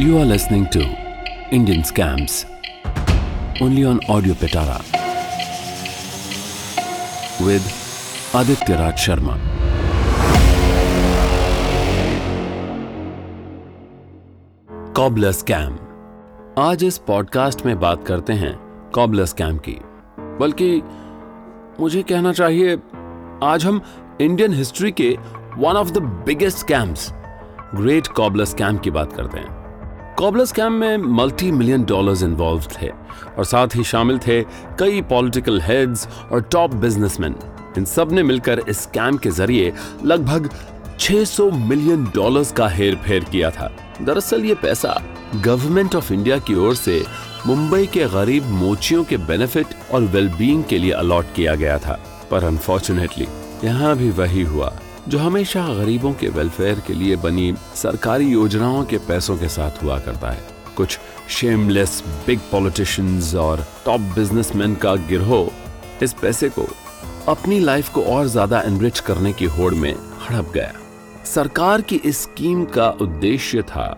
You are listening to Indian Scams, only on Audio Petara with Aditya Raj Sharma. Cobbler scam आज इस podcast में बात करते हैं कॉबलर स्कैम की। बल्कि मुझे कहना चाहिए, आज हम इंडियन हिस्ट्री के one of the biggest scams great cobbler scam की बात करते हैं। कॉबलर स्कैम में मल्टी मिलियन डॉलर्स इन्वॉल्व थे और साथ ही शामिल थे कई पॉलिटिकल हेड्स और टॉप बिजनेसमैन इन सबने मिलकर इस स्कैम के ज़रिए लगभग 600 मिलियन डॉलर्स का हेर फेर किया था। दरअसल ये पैसा गवर्नमेंट ऑफ़ इंडिया की ओर से मुंबई के गरीब मोचियों के बेनिफिट और वेलबींग के लिए अलॉट किया गया था। पर अनफॉर्चुनेटली यहाँ भी वही हुआ। जो हमेशा गरीबों के वेलफेयर के लिए बनी सरकारी योजनाओं के पैसों के साथ हुआ करता है। कुछ शेमलेस बिग पॉलिटिशियंस और टॉप बिजनेसमैन का गिरोह इस पैसे को अपनी लाइफ को और ज़्यादा एनरिच करने की होड़ में हड़प गया। सरकार की इस स्कीम का उद्देश्य था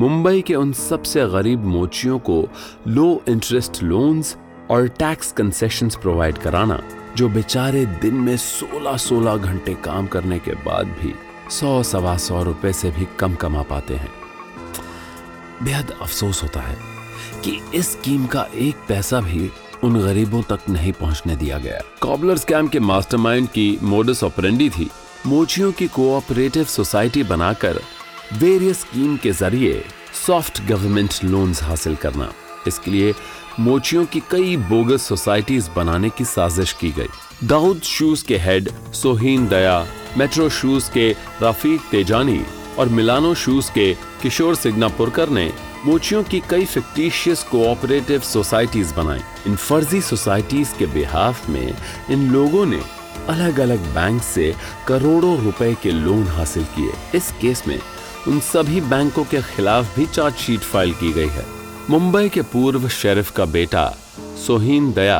मुंबई के उन सबसे गरीब मोचियों को लो इंटरेस्ट लोन्स और टैक्स कंसेशंस प्रोवाइड कराना। जो बेचारे दिन में 16-16 घंटे काम करने के बाद भी सौ, सवा सौ रुपए से भी कम कमा पाते हैं। बेहद अफसोस होता है कि इस स्कीम का एक पैसा भी उन गरीबों तक नहीं पहुँचने दिया गया। कॉबलर स्कैम के मास्टरमाइंड की मोडस ऑपरेंडी थी। मोचियों की कोऑपरेटिव सोसाइटी बनाकर वेरियस स्कीम के ज़रिए सॉफ्ट गवर्नमेंट लोन्स हासिल करना। इसके लिए मोचियों की कई बोगस सोसाइटीज बनाने की साजिश की गई। दाऊद शूज़ के head Soheen Daya, metro shoes के रफीक तेजानी और मिलानो शूज़ के किशोर सिग्नापुरकर ने मोचियों की कई फिक्टिशियस कोऑपरेटिव सोसाइटीज बनाई। इन फर्जी सोसाइटीज के बिहाफ में इन लोगों ने अलग अलग बैंक से करोड़ों रुपए के लोन हासिल किए। इस केस में उन सभी बैंकों के खिलाफ भी चार्जशीट फ़ाइल की गई है। मुंबई के पूर्व शेरिफ का बेटा सोहीन दया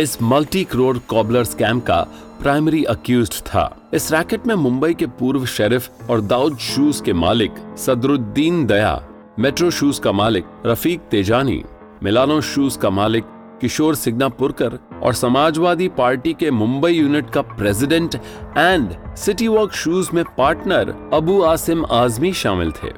इस मल्टी करोड़ कॉबलर स्कैम का प्राइमरी अक्यूज था। इस रैकेट में मुंबई के पूर्व शेरिफ और दाऊद शूज़ के मालिक सदरुद्दीन दया, मेट्रो शूज़ का मालिक रफीक तेजानी, मिलानो शूज़ का मालिक किशोर सिग्नापुरकर और समाजवादी पार्टी के मुंबई यूनिट का president and city walk shoes में पार्टनर अबू आसिम आजमी शामिल थे।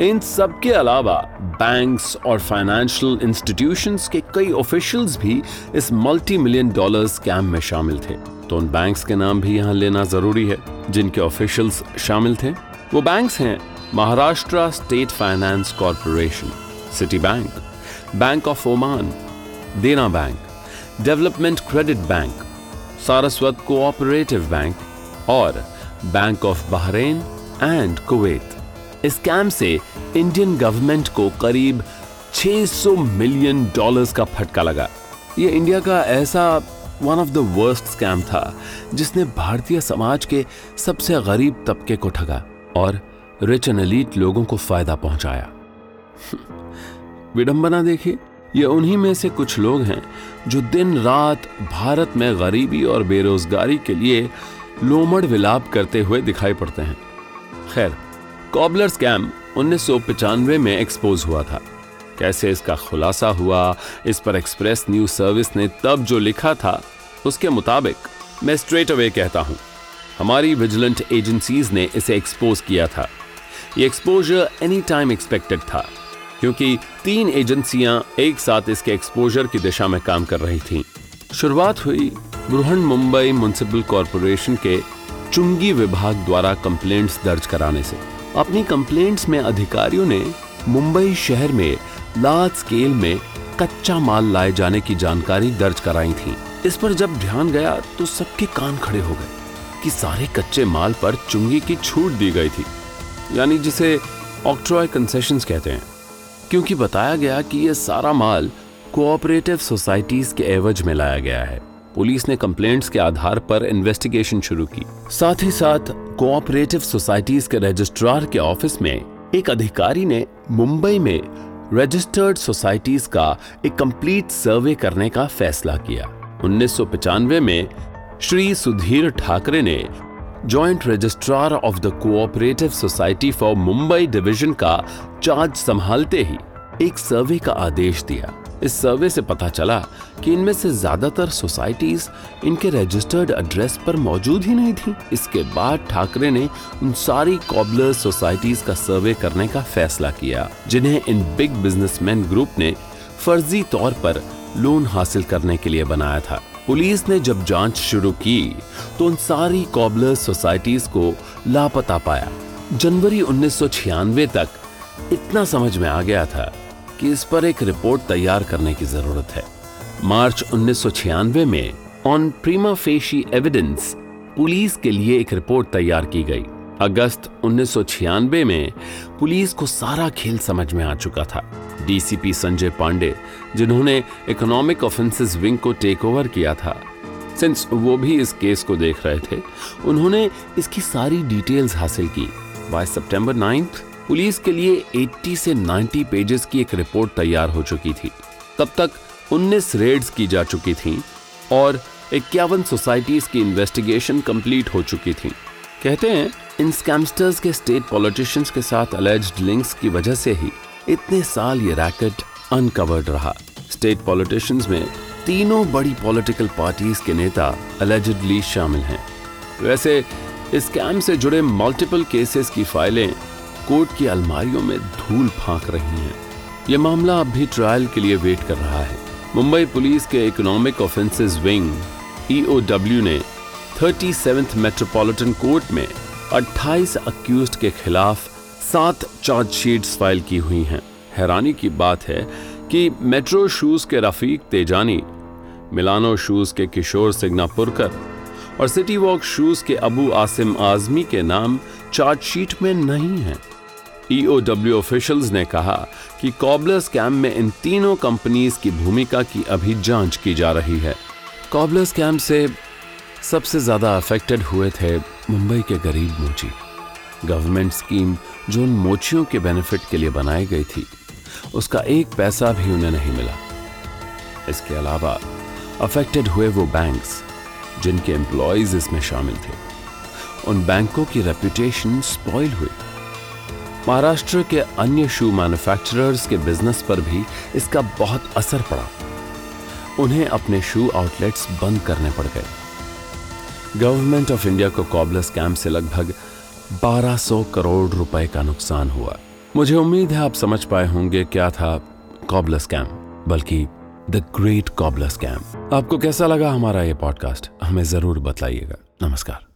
इन सब के अलावा बैंक्स और फाइनेंशियल इंस्टीट्यूशंस के कई ऑफिशियल्स भी इस मल्टी मिलियन डॉलर स्कैम में शामिल थे। तो उन बैंक्स के नाम भी यहाँ लेना ज़रूरी है, जिनके ऑफिशियल्स शामिल थे। वो बैंक्स हैं Maharashtra state finance corporation city bank bank of Oman Dena bank development credit bank Saraswat cooperative bank और bank of Bahrain and Kuwait इस कैम से इंडियन गवर्नमेंट को करीब 600 मिलियन डॉलर्स का फटका लगा। ये इंडिया का ऐसा one of the worst scam था, जिसने भारतीय समाज के सबसे गरीब तबके को ठगा और रिच एंड एलीट लोगों को फ़ायदा पहुँचाया। विडंबना देखिए, ये उन्हीं में से कुछ लोग हैं जो दिन रात भारत में गरीबी और बेरोजगारी के लिए लोमड़ विलाप करते हुए दिखाई पड़ते हैं। खैर कॉबलर स्कैम उन्नीस में एक्सपोज हुआ था। कैसे इसका खुलासा हुआ, इस पर एक्सप्रेस न्यूज़ सर्विस ने तब जो लिखा था, उसके मुताबिक मैं स्ट्रेट अवे कहता हूँ, हमारी विजिलेंट एजेंसीज ने इसे एक्सपोज किया था। ये एक्सपोजर एनी टाइम एक्सपेक्टेड था, क्योंकि तीन एजेंसियाँ एक साथ इसके एक्सपोजर की दिशा में काम कर रही थीं। शुरुआत हुई बृहन मुंबई म्यूनिसिपल कॉरपोरेशन के चुंगी विभाग द्वारा कंप्लेंट्स दर्ज कराने से। अपनी कंप्लेंट्स में अधिकारियों ने मुंबई शहर में लार्ज स्केल में कच्चा माल लाए जाने की जानकारी दर्ज कराई थी। इस पर जब ध्यान गया तो सबके कान खड़े हो गए कि सारे कच्चे माल पर चुंगी की छूट दी गई थी, यानी जिसे ऑक्ट्रॉय कंसेशंस कहते हैं। क्योंकि बताया गया कि यह सारा माल कोऑपरेटिव सोसाइटीज के एवज में लाया गया है। पुलिस ने कंप्लेंट्स के आधार पर इन्वेस्टिगेशन शुरू की। साथ ही साथ कोऑपरेटिव सोसाइटीज के रजिस्ट्रार के ऑफ़िस में एक अधिकारी ने मुंबई में रजिस्टर्ड सोसाइटीज का एक कंप्लीट सर्वे करने का फैसला किया। उन्नीस में श्री सुधीर ठाकरे ने joint registrar of the cooperative society for Mumbai division का चार्ज संभालते ही एक सर्वे का आदेश दिया। इस सर्वे से पता चला कि इनमें से ज़्यादातर सोसाइटीज इनके रजिस्टर्ड एड्रेस पर मौजूद ही नहीं थी। इसके बाद ठाकरे ने उन सारी कॉबलर सोसाइटीज का सर्वे करने का फैसला किया, जिन्हें इन बिग बिजनेसमैन ग्रुप ने फर्जी तौर पर लोन हासिल करने के लिए बनाया था। पुलिस ने जब जाँच शुरू की तो उन सारी कॉबलर सोसाइटीज को लापता पाया। जनवरी 1996 तक इतना समझ में आ गया था कि इस पर एक रिपोर्ट तैयार करने की ज़रूरत है। मार्च 1996 में on prima facie evidence police के लिए एक रिपोर्ट तैयार की गई। अगस्त 1996 में पुलिस को सारा खेल समझ में आ चुका था। डीसीपी संजय पांडे, जिन्होंने इकोनॉमिक ऑफेंसेस विंग को टेक ओवर किया था, सिंस वो भी इस केस को देख रहे थे, उन्होंने इसकी सारी डिटेल्स हासिल की। बाय सितंबर 9 पुलिस के लिए 80 से 90 पेजेस की एक रिपोर्ट तैयार हो चुकी थी। तब तक 19 रेड्स की जा चुकी थीं और इक्यावन सोसाइटीज की इन्वेस्टिगेशन कंप्लीट हो चुकी थी। कहते हैं, इन स्कैमस्टर्स के स्टेट पॉलिटिशियंस के साथ अलेज्ड लिंक्स की वजह से ही इतने साल ये रैकेट अनकवर्ड रहा। स्टेट पॉलिटिशियंस में तीनों बड़ी पॉलिटिकल पार्टीज़ के नेता अलेजिडली शामिल हैं। वैसे, इस स्कैम से जुड़े मल्टीपल केसेस की फाइलें कोर्ट की अलमारियों में धूल फांक रही हैं। यह मामला अब भी ट्रायल के लिए वेट कर रहा है। मुंबई पुलिस के इकोनॉमिक ऑफेंसेस विंग ईओडब्ल्यू ने थर्टी सेवेंथ मेट्रोपॉलिटन कोर्ट में 28 अक्यूज के खिलाफ सात चार्जशीट्स फ़ाइल की हुई हैं। हैरानी की बात है कि मेट्रो शूज़ के रफीक तेजानी मिलानो शूज़ के किशोर सिग्नापुरकर और सिटी वॉक शूज़ के अबू आसिम आजमी के नाम चार्जशीट में नहीं है। ईओडब्ल्यू ऑफिशियल्स ने कहा कि कॉबलर स्कैम में इन तीनों कंपनीज़ की भूमिका की अभी जाँच की जा रही है। कॉबलर स्कैम से सबसे ज़्यादा अफेक्टेड हुए थे मुंबई के गरीब मोची। गवर्नमेंट स्कीम जो उन मोचियों के बेनिफिट के लिए बनाई गई थी, उसका एक पैसा भी उन्हें नहीं मिला। इसके अलावा अफेक्टेड हुए वो बैंक्स जिनके एम्प्लॉयज़ इसमें शामिल थे। उन बैंकों की रेपुटेशन स्पॉइल हुई। महाराष्ट्र के अन्य शू मैन्युफैक्चरर्स के बिज़नेस पर भी इसका बहुत असर पड़ा। उन्हें अपने शू आउटलेट्स बंद करने पड़ गए। गवर्नमेंट ऑफ़ इंडिया को कॉबलर स्कैम से लगभग 1200 करोड़ रुपए का नुकसान हुआ। मुझे उम्मीद है आप समझ पाए होंगे क्या था कॉबलर स्कैम बल्कि द ग्रेट कॉबलर स्कैम आपको कैसा लगा हमारा ये पॉडकास्ट हमें ज़रूर बताइएगा नमस्कार।